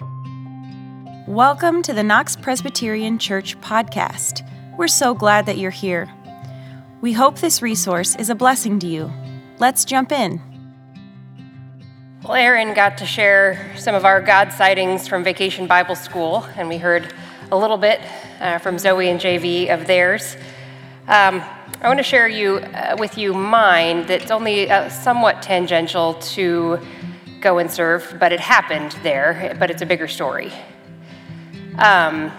Welcome to the Knox Presbyterian Church podcast. We're so glad that you're here. We hope this resource is a blessing to you. Let's jump in. Well, Aaron got to share some of our God sightings from Vacation Bible School, and we heard a little bit uh, from Zoe and JV of theirs. Um, I want to share you uh, with you mine that's only uh, somewhat tangential to go and serve, but it happened there, but it's a bigger story. Um,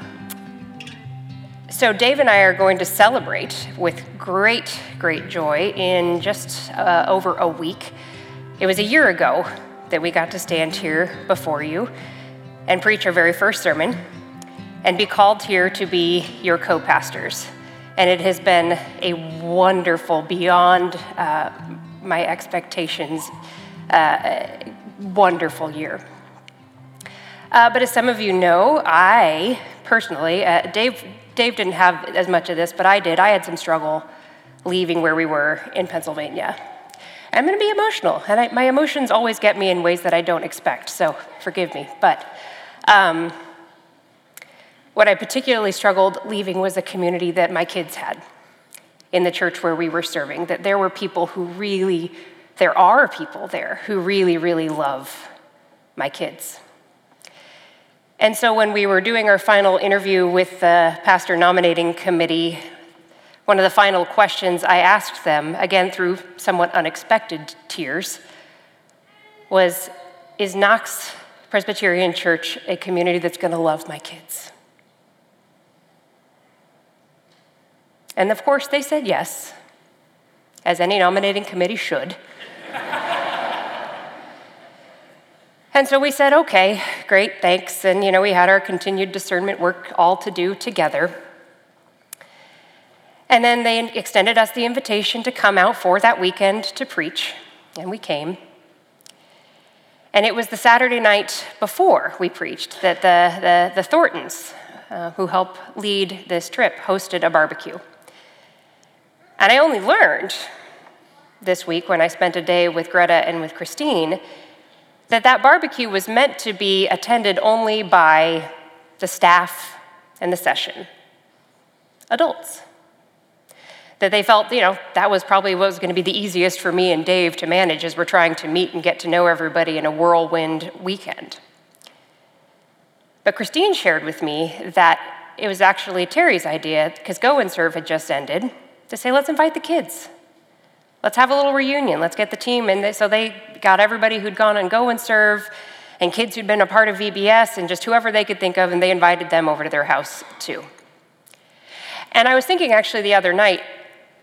so, Dave and I are going to celebrate with great, great joy in just uh, over a week. It was a year ago that we got to stand here before you and preach our very first sermon and be called here to be your co pastors. And it has been a wonderful, beyond uh, my expectations, uh, wonderful year. Uh, but as some of you know, I personally, uh, Dave, Dave didn't have as much of this, but I did. I had some struggle leaving where we were in Pennsylvania. I'm going to be emotional, and I, my emotions always get me in ways that I don't expect, so forgive me. But um, what I particularly struggled leaving was a community that my kids had in the church where we were serving, that there were people who really, there are people there who really, really love my kids. And so when we were doing our final interview with the pastor nominating committee, one of the final questions I asked them, again through somewhat unexpected tears, was Is Knox Presbyterian Church a community that's going to love my kids? And of course, they said yes, as any nominating committee should. And so we said, okay, great, thanks. And, you know, we had our continued discernment work all to do together. And then they extended us the invitation to come out for that weekend to preach, and we came. And it was the Saturday night before we preached that the, the, the Thorntons, uh, who help lead this trip, hosted a barbecue. And I only learned this week when I spent a day with Greta and with Christine that that barbecue was meant to be attended only by the staff and the session, adults. That they felt, you know, that was probably what was going to be the easiest for me and Dave to manage as we're trying to meet and get to know everybody in a whirlwind weekend. But Christine shared with me that it was actually Terry's idea, because Go and Serve had just ended, to say, let's invite the kids. Let's have a little reunion. Let's get the team. And so they got everybody who'd gone and go and serve, and kids who'd been a part of VBS, and just whoever they could think of, and they invited them over to their house too. And I was thinking actually the other night,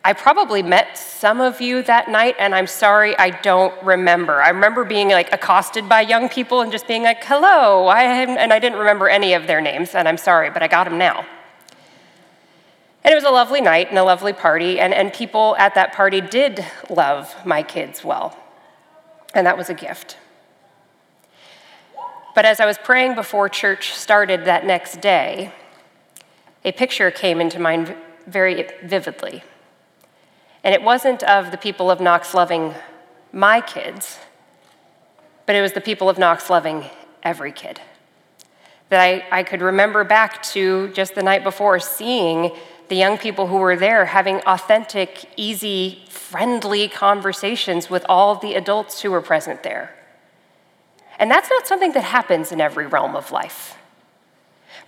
I probably met some of you that night, and I'm sorry I don't remember. I remember being like accosted by young people and just being like, hello, I and I didn't remember any of their names, and I'm sorry, but I got them now. And it was a lovely night and a lovely party, and, and people at that party did love my kids well. And that was a gift. But as I was praying before church started that next day, a picture came into mind very vividly. And it wasn't of the people of Knox loving my kids, but it was the people of Knox loving every kid. That I, I could remember back to just the night before seeing the young people who were there having authentic, easy, friendly conversations with all the adults who were present there. And that's not something that happens in every realm of life.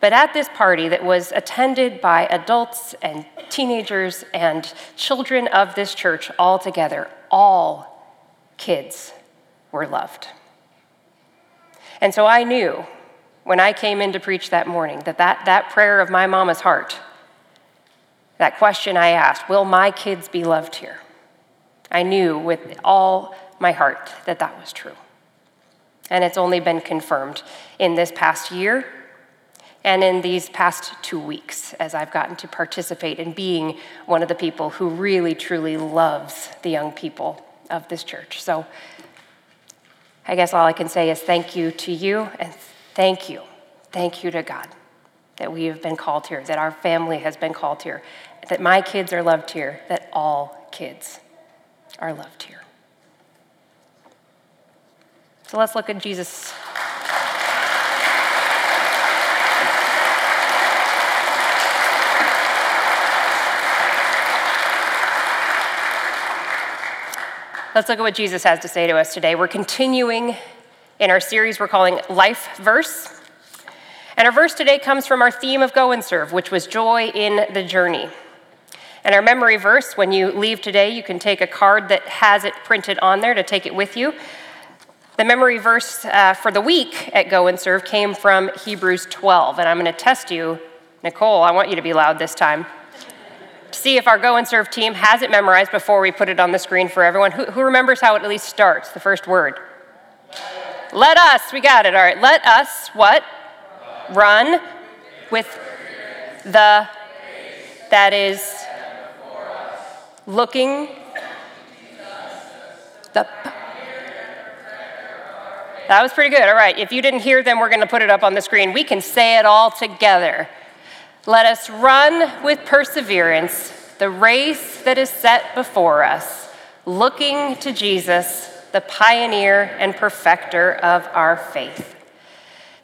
But at this party that was attended by adults and teenagers and children of this church all together, all kids were loved. And so I knew when I came in to preach that morning that that, that prayer of my mama's heart that question I asked Will my kids be loved here? I knew with all my heart that that was true. And it's only been confirmed in this past year and in these past two weeks as I've gotten to participate in being one of the people who really, truly loves the young people of this church. So I guess all I can say is thank you to you and thank you. Thank you to God that we have been called here, that our family has been called here, that my kids are loved here, that all kids are loved here. So let's look at Jesus. Let's look at what Jesus has to say to us today. We're continuing in our series we're calling Life Verse. And our verse today comes from our theme of Go and Serve, which was joy in the journey. And our memory verse, when you leave today, you can take a card that has it printed on there to take it with you. The memory verse uh, for the week at Go and Serve came from Hebrews 12. And I'm going to test you, Nicole, I want you to be loud this time, to see if our Go and Serve team has it memorized before we put it on the screen for everyone. Who, who remembers how it at least starts, the first word? Let us, we got it. All right, let us what? Run with the that is looking the that was pretty good. All right, if you didn't hear them, we're going to put it up on the screen. We can say it all together. Let us run with perseverance the race that is set before us, looking to Jesus, the pioneer and perfecter of our faith.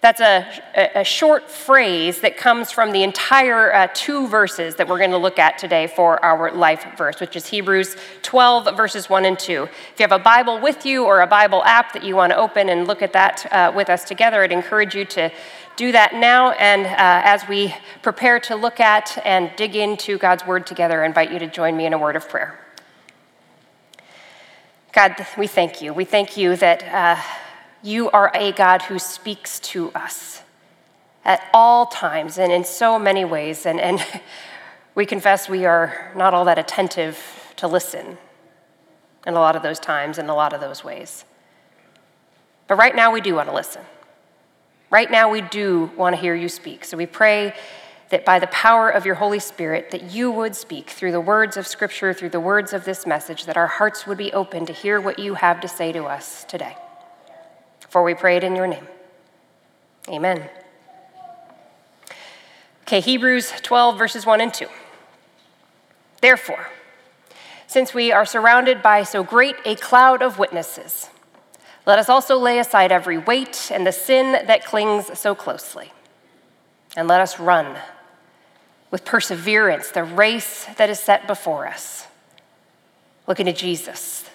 That's a, a short phrase that comes from the entire uh, two verses that we're going to look at today for our life verse, which is Hebrews 12, verses 1 and 2. If you have a Bible with you or a Bible app that you want to open and look at that uh, with us together, I'd encourage you to do that now. And uh, as we prepare to look at and dig into God's Word together, I invite you to join me in a word of prayer. God, we thank you. We thank you that uh, you are a God who speaks to us at all times and in so many ways. And, and we confess we are not all that attentive to listen in a lot of those times, in a lot of those ways. But right now, we do want to listen. Right now, we do want to hear you speak. So we pray that by the power of your Holy Spirit, that you would speak through the words of Scripture, through the words of this message, that our hearts would be open to hear what you have to say to us today. For we pray it in your name. Amen. Okay, Hebrews 12, verses 1 and 2. Therefore, since we are surrounded by so great a cloud of witnesses, let us also lay aside every weight and the sin that clings so closely. And let us run with perseverance the race that is set before us, looking to Jesus,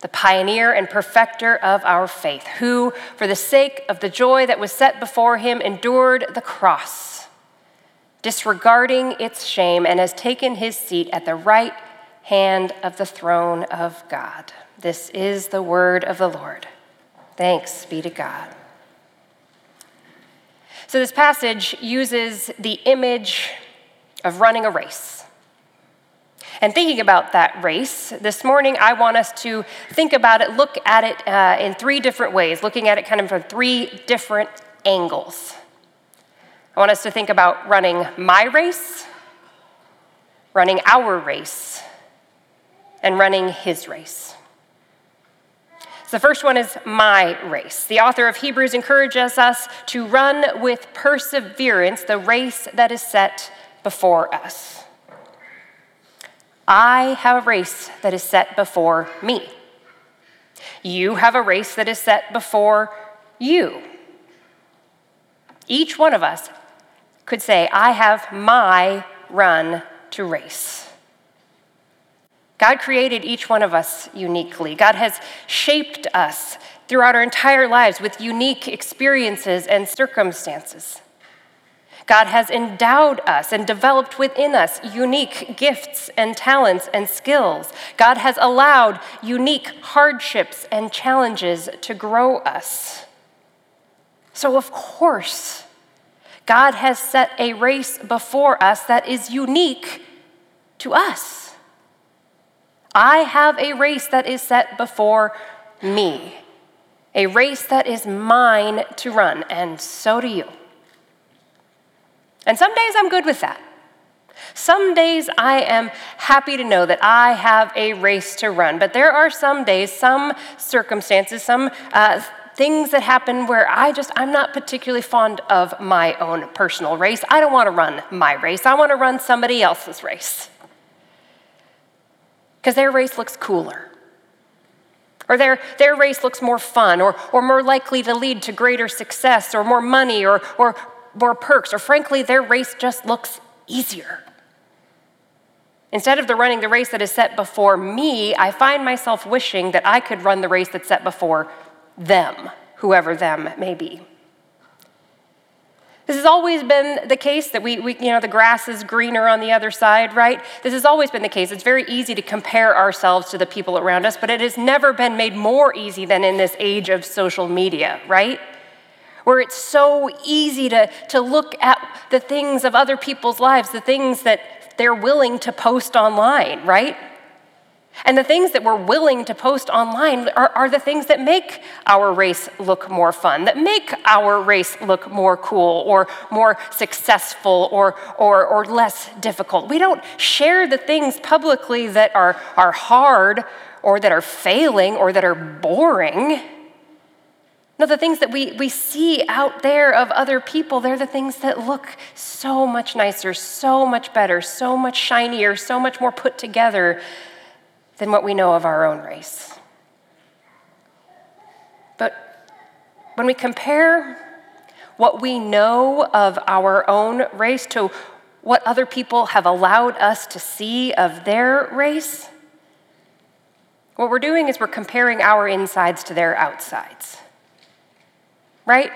the pioneer and perfecter of our faith, who, for the sake of the joy that was set before him, endured the cross, disregarding its shame, and has taken his seat at the right hand of the throne of God. This is the word of the Lord. Thanks be to God. So, this passage uses the image of running a race. And thinking about that race, this morning I want us to think about it, look at it uh, in three different ways, looking at it kind of from three different angles. I want us to think about running my race, running our race, and running his race. So the first one is my race. The author of Hebrews encourages us to run with perseverance the race that is set before us. I have a race that is set before me. You have a race that is set before you. Each one of us could say, I have my run to race. God created each one of us uniquely. God has shaped us throughout our entire lives with unique experiences and circumstances. God has endowed us and developed within us unique gifts and talents and skills. God has allowed unique hardships and challenges to grow us. So, of course, God has set a race before us that is unique to us. I have a race that is set before me, a race that is mine to run, and so do you. And some days I'm good with that. Some days I am happy to know that I have a race to run, but there are some days, some circumstances, some uh, things that happen where I just, I'm not particularly fond of my own personal race. I don't want to run my race, I want to run somebody else's race. Because their race looks cooler. Or their, their race looks more fun, or, or more likely to lead to greater success, or more money, or, or more perks, or frankly, their race just looks easier. Instead of the running the race that is set before me, I find myself wishing that I could run the race that's set before them, whoever them may be. This has always been the case that we, we, you know, the grass is greener on the other side, right? This has always been the case. It's very easy to compare ourselves to the people around us, but it has never been made more easy than in this age of social media, right? Where it's so easy to, to look at the things of other people's lives, the things that they're willing to post online, right? And the things that we're willing to post online are, are, the things that make our race look more fun, that make our race look more cool or more successful or, or, or less difficult. We don't share the things publicly that are, are hard or that are failing or that are boring. No, the things that we, we see out there of other people, they're the things that look so much nicer, so much better, so much shinier, so much more put together than what we know of our own race. But when we compare what we know of our own race to what other people have allowed us to see of their race, what we're doing is we're comparing our insides to their outsides. Right?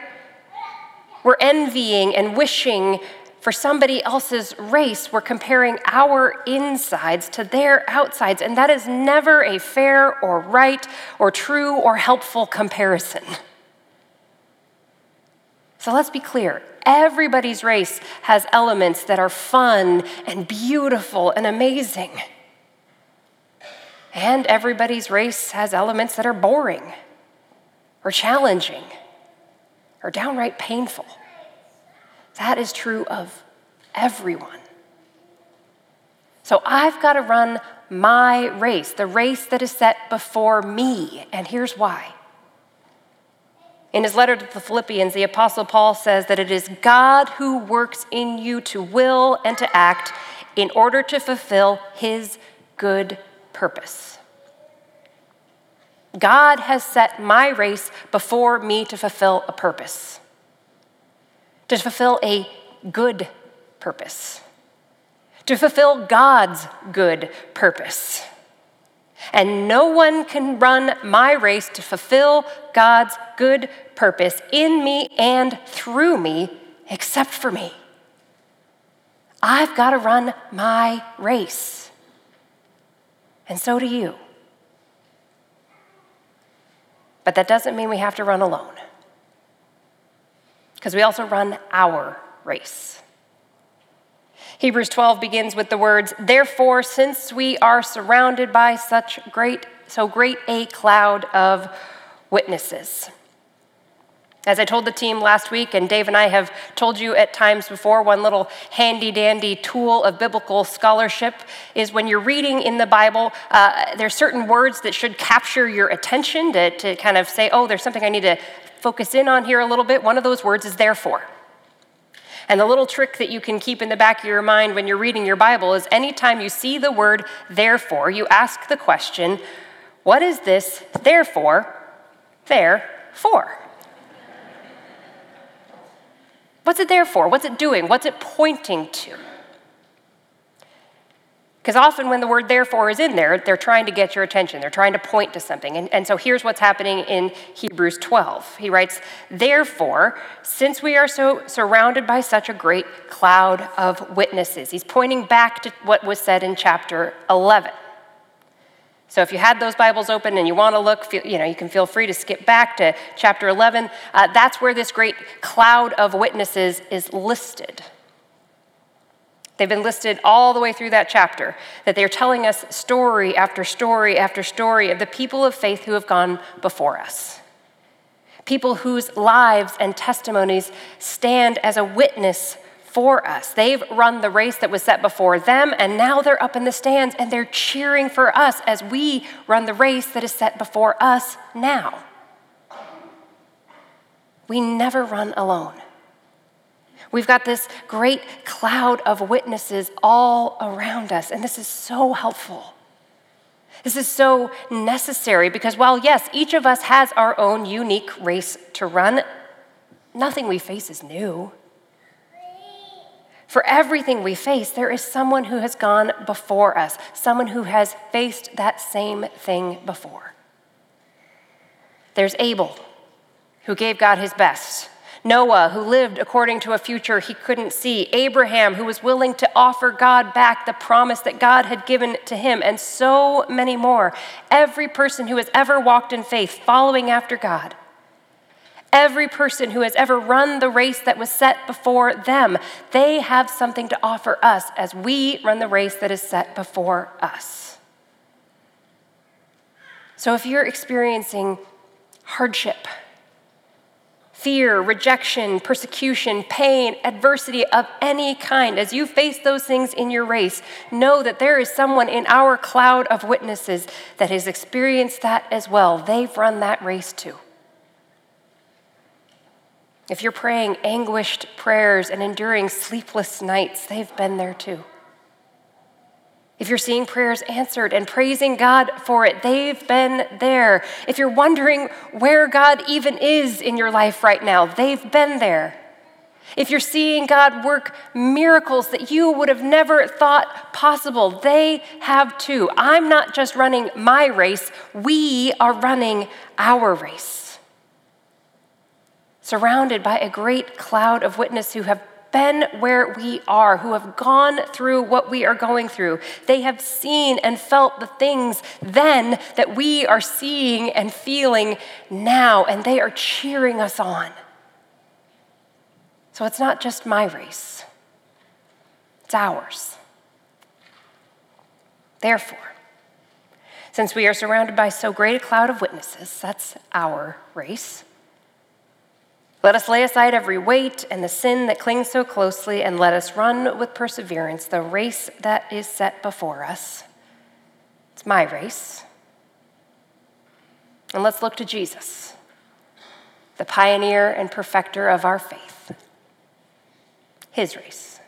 We're envying and wishing for somebody else's race, we're comparing our insides to their outsides, and that is never a fair or right or true or helpful comparison. So let's be clear everybody's race has elements that are fun and beautiful and amazing. And everybody's race has elements that are boring or challenging or downright painful. That is true of everyone. So I've got to run my race, the race that is set before me. And here's why. In his letter to the Philippians, the Apostle Paul says that it is God who works in you to will and to act in order to fulfill his good purpose. God has set my race before me to fulfill a purpose to fulfill a good purpose, to fulfill God's good purpose. And no one can run my race to fulfill God's good purpose in me and through me except for me. I've got to run my race. And so do you. But that doesn't mean we have to run alone because we also run our race. Hebrews 12 begins with the words, Therefore, since we are surrounded by such great, so great a cloud of witnesses. As I told the team last week, and Dave and I have told you at times before, one little handy dandy tool of biblical scholarship is when you're reading in the Bible, uh, there's certain words that should capture your attention to, to kind of say, oh, there's something I need to focus in on here a little bit, one of those words is therefore. And the little trick that you can keep in the back of your mind when you're reading your Bible is anytime you see the word therefore, you ask the question, what is this therefore there for? What's it there for? What's it doing? What's it pointing to? Because often when the word therefore is in there, they're trying to get your attention. They're trying to point to something. And, and so here's what's happening in Hebrews 12. He writes, Therefore, since we are so surrounded by such a great cloud of witnesses, he's pointing back to what was said in chapter 11. So if you had those Bibles open and you want to look, you know, you can feel free to skip back to chapter 11. Uh, that's where this great cloud of witnesses is listed. They've been listed all the way through that chapter, that they're telling us story after story after story of the people of faith who have gone before us. People whose lives and testimonies stand as a witness for us. They've run the race that was set before them, and now they're up in the stands and they're cheering for us as we run the race that is set before us now. We never run alone. We've got this great cloud of witnesses all around us, and this is so helpful. This is so necessary because while, yes, each of us has our own unique race to run, nothing we face is new. For everything we face, there is someone who has gone before us, someone who has faced that same thing before. There's Abel, who gave God his best. Noah, who lived according to a future he couldn't see. Abraham, who was willing to offer God back the promise that God had given to him, and so many more. Every person who has ever walked in faith, following after God. Every person who has ever run the race that was set before them, they have something to offer us as we run the race that is set before us. So if you're experiencing hardship, fear, rejection, persecution, pain, adversity of any kind, as you face those things in your race, know that there is someone in our cloud of witnesses that has experienced that as well. They've run that race too. If you're praying anguished prayers and enduring sleepless nights, they've been there too. If you're seeing prayers answered and praising God for it, they've been there. If you're wondering where God even is in your life right now, they've been there. If you're seeing God work miracles that you would have never thought possible, they have too. I'm not just running my race, we are running our race. Surrounded by a great cloud of witnesses who have been where we are, who have gone through what we are going through. They have seen and felt the things then that we are seeing and feeling now, and they are cheering us on. So it's not just my race, it's ours. Therefore, since we are surrounded by so great a cloud of witnesses, that's our race. Let us lay aside every weight and the sin that clings so closely, and let us run with perseverance the race that is set before us. It's my race. And let's look to Jesus, the pioneer and perfecter of our faith. His race.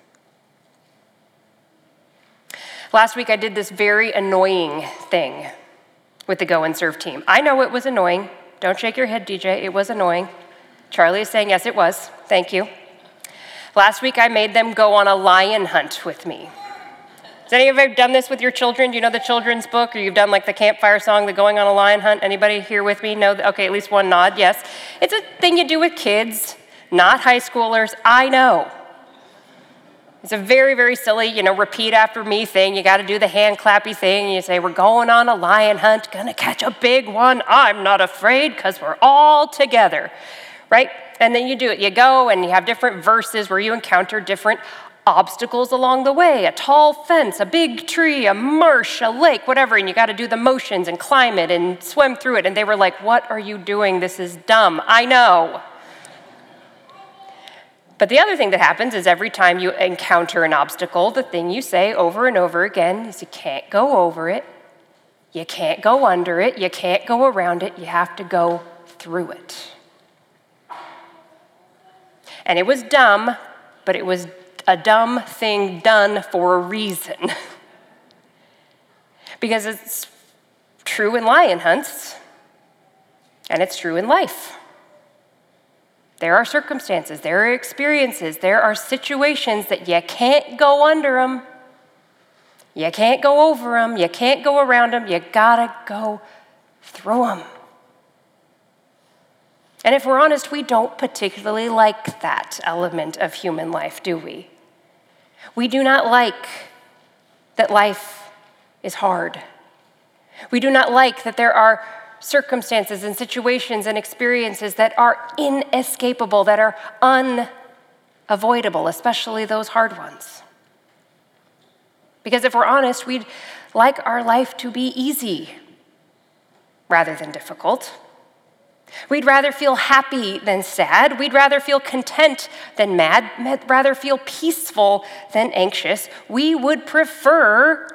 Last week, I did this very annoying thing with the Go and Serve team. I know it was annoying. Don't shake your head, DJ. It was annoying. Charlie is saying, yes, it was. Thank you. Last week, I made them go on a lion hunt with me. Has any of you done this with your children? Do you know the children's book, or you've done like the campfire song, the going on a lion hunt? Anybody here with me? No? Okay, at least one nod. Yes. It's a thing you do with kids, not high schoolers. I know. It's a very, very silly, you know, repeat after me thing. You got to do the hand clappy thing. You say, We're going on a lion hunt, gonna catch a big one. I'm not afraid because we're all together right? And then you do it. You go and you have different verses where you encounter different obstacles along the way a tall fence, a big tree, a marsh, a lake, whatever. And you got to do the motions and climb it and swim through it. And they were like, What are you doing? This is dumb. I know. But the other thing that happens is every time you encounter an obstacle, the thing you say over and over again is you can't go over it, you can't go under it, you can't go around it, you have to go through it. And it was dumb, but it was a dumb thing done for a reason. because it's true in lion hunts, and it's true in life. There are circumstances, there are experiences, there are situations that you can't go under them. You can't go over them, you can't go around them, you gotta go through them. And if we're honest, we don't particularly like that element of human life, do we? We do not like that life is hard. We do not like that there are circumstances and situations and experiences that are inescapable, that are unavoidable, especially those hard ones. Because if we're honest, we'd like our life to be easy rather than difficult. We'd rather feel happy than sad. We'd rather feel content than mad, We'd rather feel peaceful than anxious. We would prefer,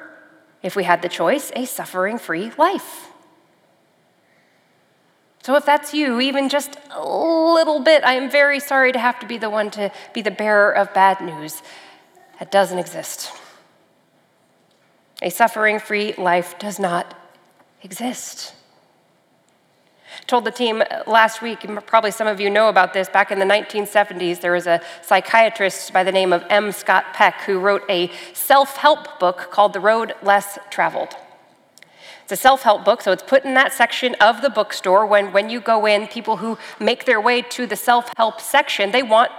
if we had the choice, a suffering free life. So, if that's you, even just a little bit, I am very sorry to have to be the one to be the bearer of bad news. That doesn't exist. A suffering free life does not exist. Told the team last week, probably some of you know about this, back in the 1970s, there was a psychiatrist by the name of M. Scott Peck who wrote a self help book called The Road Less Traveled. It's a self help book, so it's put in that section of the bookstore. When, when you go in, people who make their way to the self help section, they want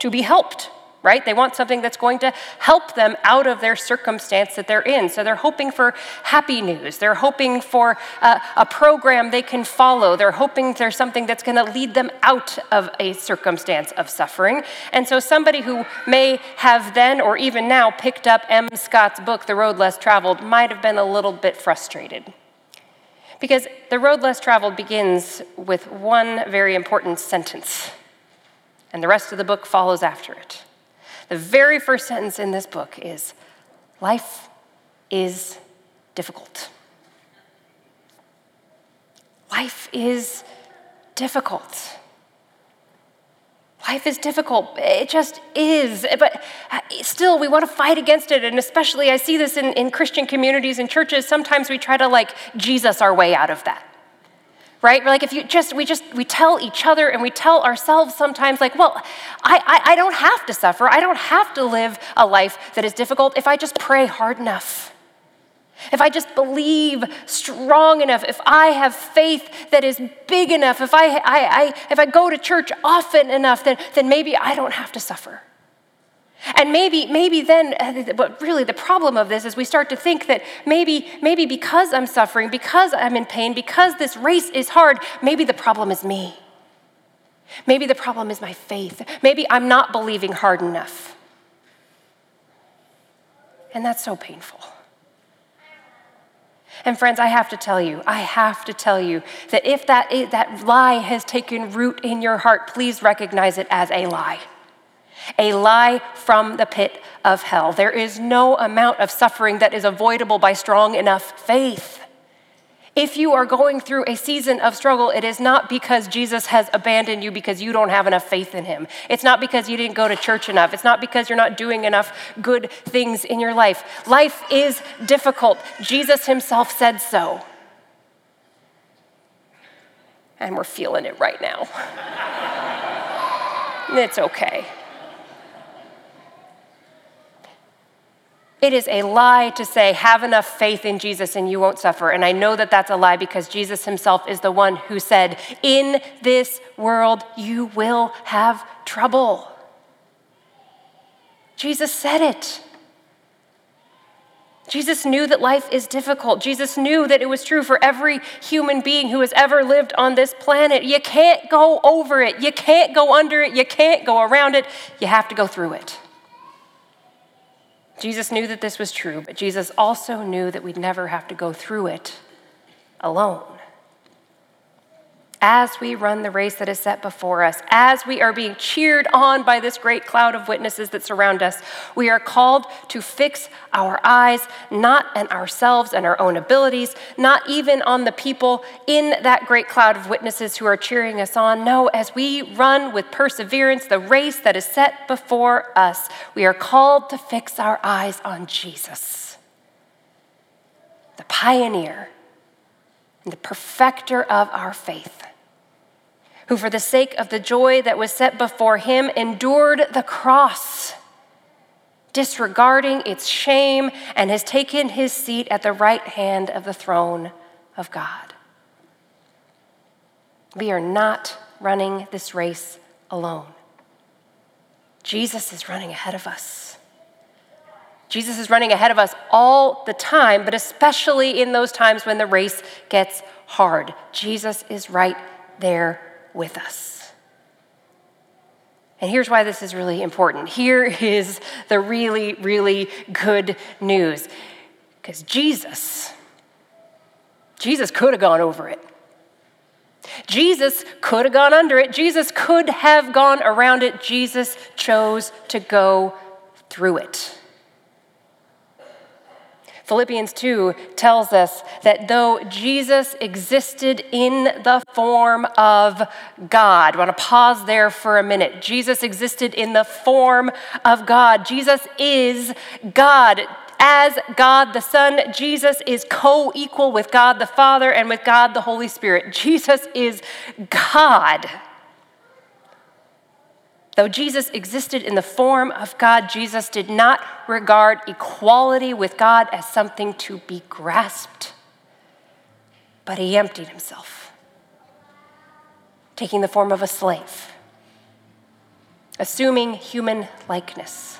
to be helped right? They want something that's going to help them out of their circumstance that they're in. So they're hoping for happy news. They're hoping for a, a program they can follow. They're hoping there's something that's going to lead them out of a circumstance of suffering. And so somebody who may have then or even now picked up M. Scott's book, The Road Less Traveled, might have been a little bit frustrated. Because The Road Less Traveled begins with one very important sentence, and the rest of the book follows after it. The very first sentence in this book is Life is difficult. Life is difficult. Life is difficult. It just is. But uh, still, we want to fight against it. And especially, I see this in, in Christian communities and churches. Sometimes we try to like Jesus our way out of that right? We're like, if you just, we just, we tell each other and we tell ourselves sometimes, like, well, I, I, I don't have to suffer. I don't have to live a life that is difficult if I just pray hard enough. If I just believe strong enough, if I have faith that is big enough, if I, I, I, if I go to church often enough, then, then maybe I don't have to suffer. And maybe, maybe then, uh, but really the problem of this is we start to think that maybe, maybe because I'm suffering, because I'm in pain, because this race is hard, maybe the problem is me. Maybe the problem is my faith. Maybe I'm not believing hard enough. And that's so painful. And friends, I have to tell you, I have to tell you that if that, that lie has taken root in your heart, please recognize it as a lie a lie from the pit of hell. There is no amount of suffering that is avoidable by strong enough faith. If you are going through a season of struggle, it is not because Jesus has abandoned you because you don't have enough faith in him. It's not because you didn't go to church enough. It's not because you're not doing enough good things in your life. Life is difficult. Jesus himself said so. And we're feeling it right now. it's okay. It is a lie to say, have enough faith in Jesus and you won't suffer. And I know that that's a lie because Jesus himself is the one who said, In this world you will have trouble. Jesus said it. Jesus knew that life is difficult. Jesus knew that it was true for every human being who has ever lived on this planet. You can't go over it, you can't go under it, you can't go around it, you have to go through it. Jesus knew that this was true, but Jesus also knew that we'd never have to go through it alone. As we run the race that is set before us, as we are being cheered on by this great cloud of witnesses that surround us, we are called to fix our eyes not on ourselves and our own abilities, not even on the people in that great cloud of witnesses who are cheering us on. No, as we run with perseverance the race that is set before us, we are called to fix our eyes on Jesus, the pioneer and the perfecter of our faith who, for the sake of the joy that was set before him, endured the cross disregarding its shame, and has taken his seat at the right hand of the throne of God. We are not running this race alone. Jesus is running ahead of us. Jesus is running ahead of us all the time, but especially in those times when the race gets hard. Jesus is right there with us. And here's why this is really important. Here is the really, really good news. Because Jesus, Jesus could have gone over it. Jesus could have gone under it. Jesus could have gone around it. Jesus chose to go through it. Philippians 2 tells us that though Jesus existed in the form of God, I want to pause there for a minute. Jesus existed in the form of God. Jesus is God as God the Son. Jesus is co equal with God the Father and with God the Holy Spirit. Jesus is God. Though Jesus existed in the form of God, Jesus did not regard equality with God as something to be grasped, but he emptied himself, taking the form of a slave, assuming human likeness.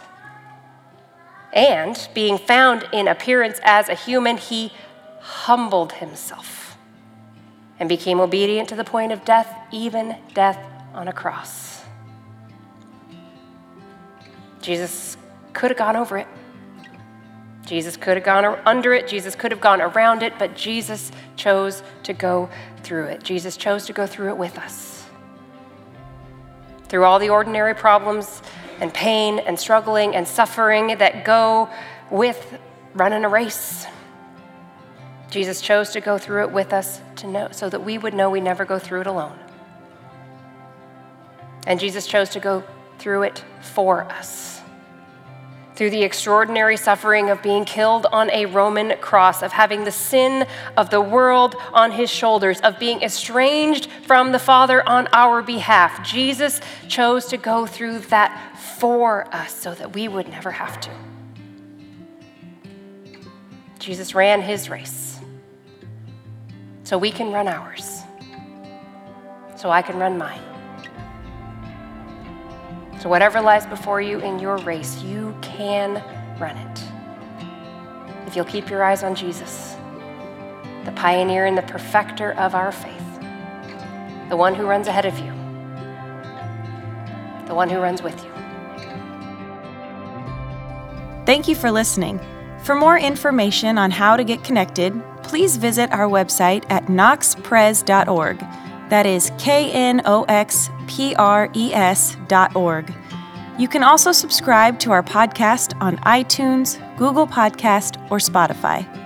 And being found in appearance as a human, he humbled himself and became obedient to the point of death, even death on a cross. Jesus could have gone over it. Jesus could have gone under it. Jesus could have gone around it, but Jesus chose to go through it. Jesus chose to go through it with us. Through all the ordinary problems and pain and struggling and suffering that go with running a race. Jesus chose to go through it with us to know so that we would know we never go through it alone. And Jesus chose to go through it for us through the extraordinary suffering of being killed on a Roman cross, of having the sin of the world on his shoulders, of being estranged from the Father on our behalf. Jesus chose to go through that for us so that we would never have to. Jesus ran his race so we can run ours, so I can run mine. So, whatever lies before you in your race, you can run it. If you'll keep your eyes on Jesus, the pioneer and the perfecter of our faith, the one who runs ahead of you, the one who runs with you. Thank you for listening. For more information on how to get connected, please visit our website at knoxpres.org. That is K N O X P R E S dot org. You can also subscribe to our podcast on iTunes, Google Podcast, or Spotify.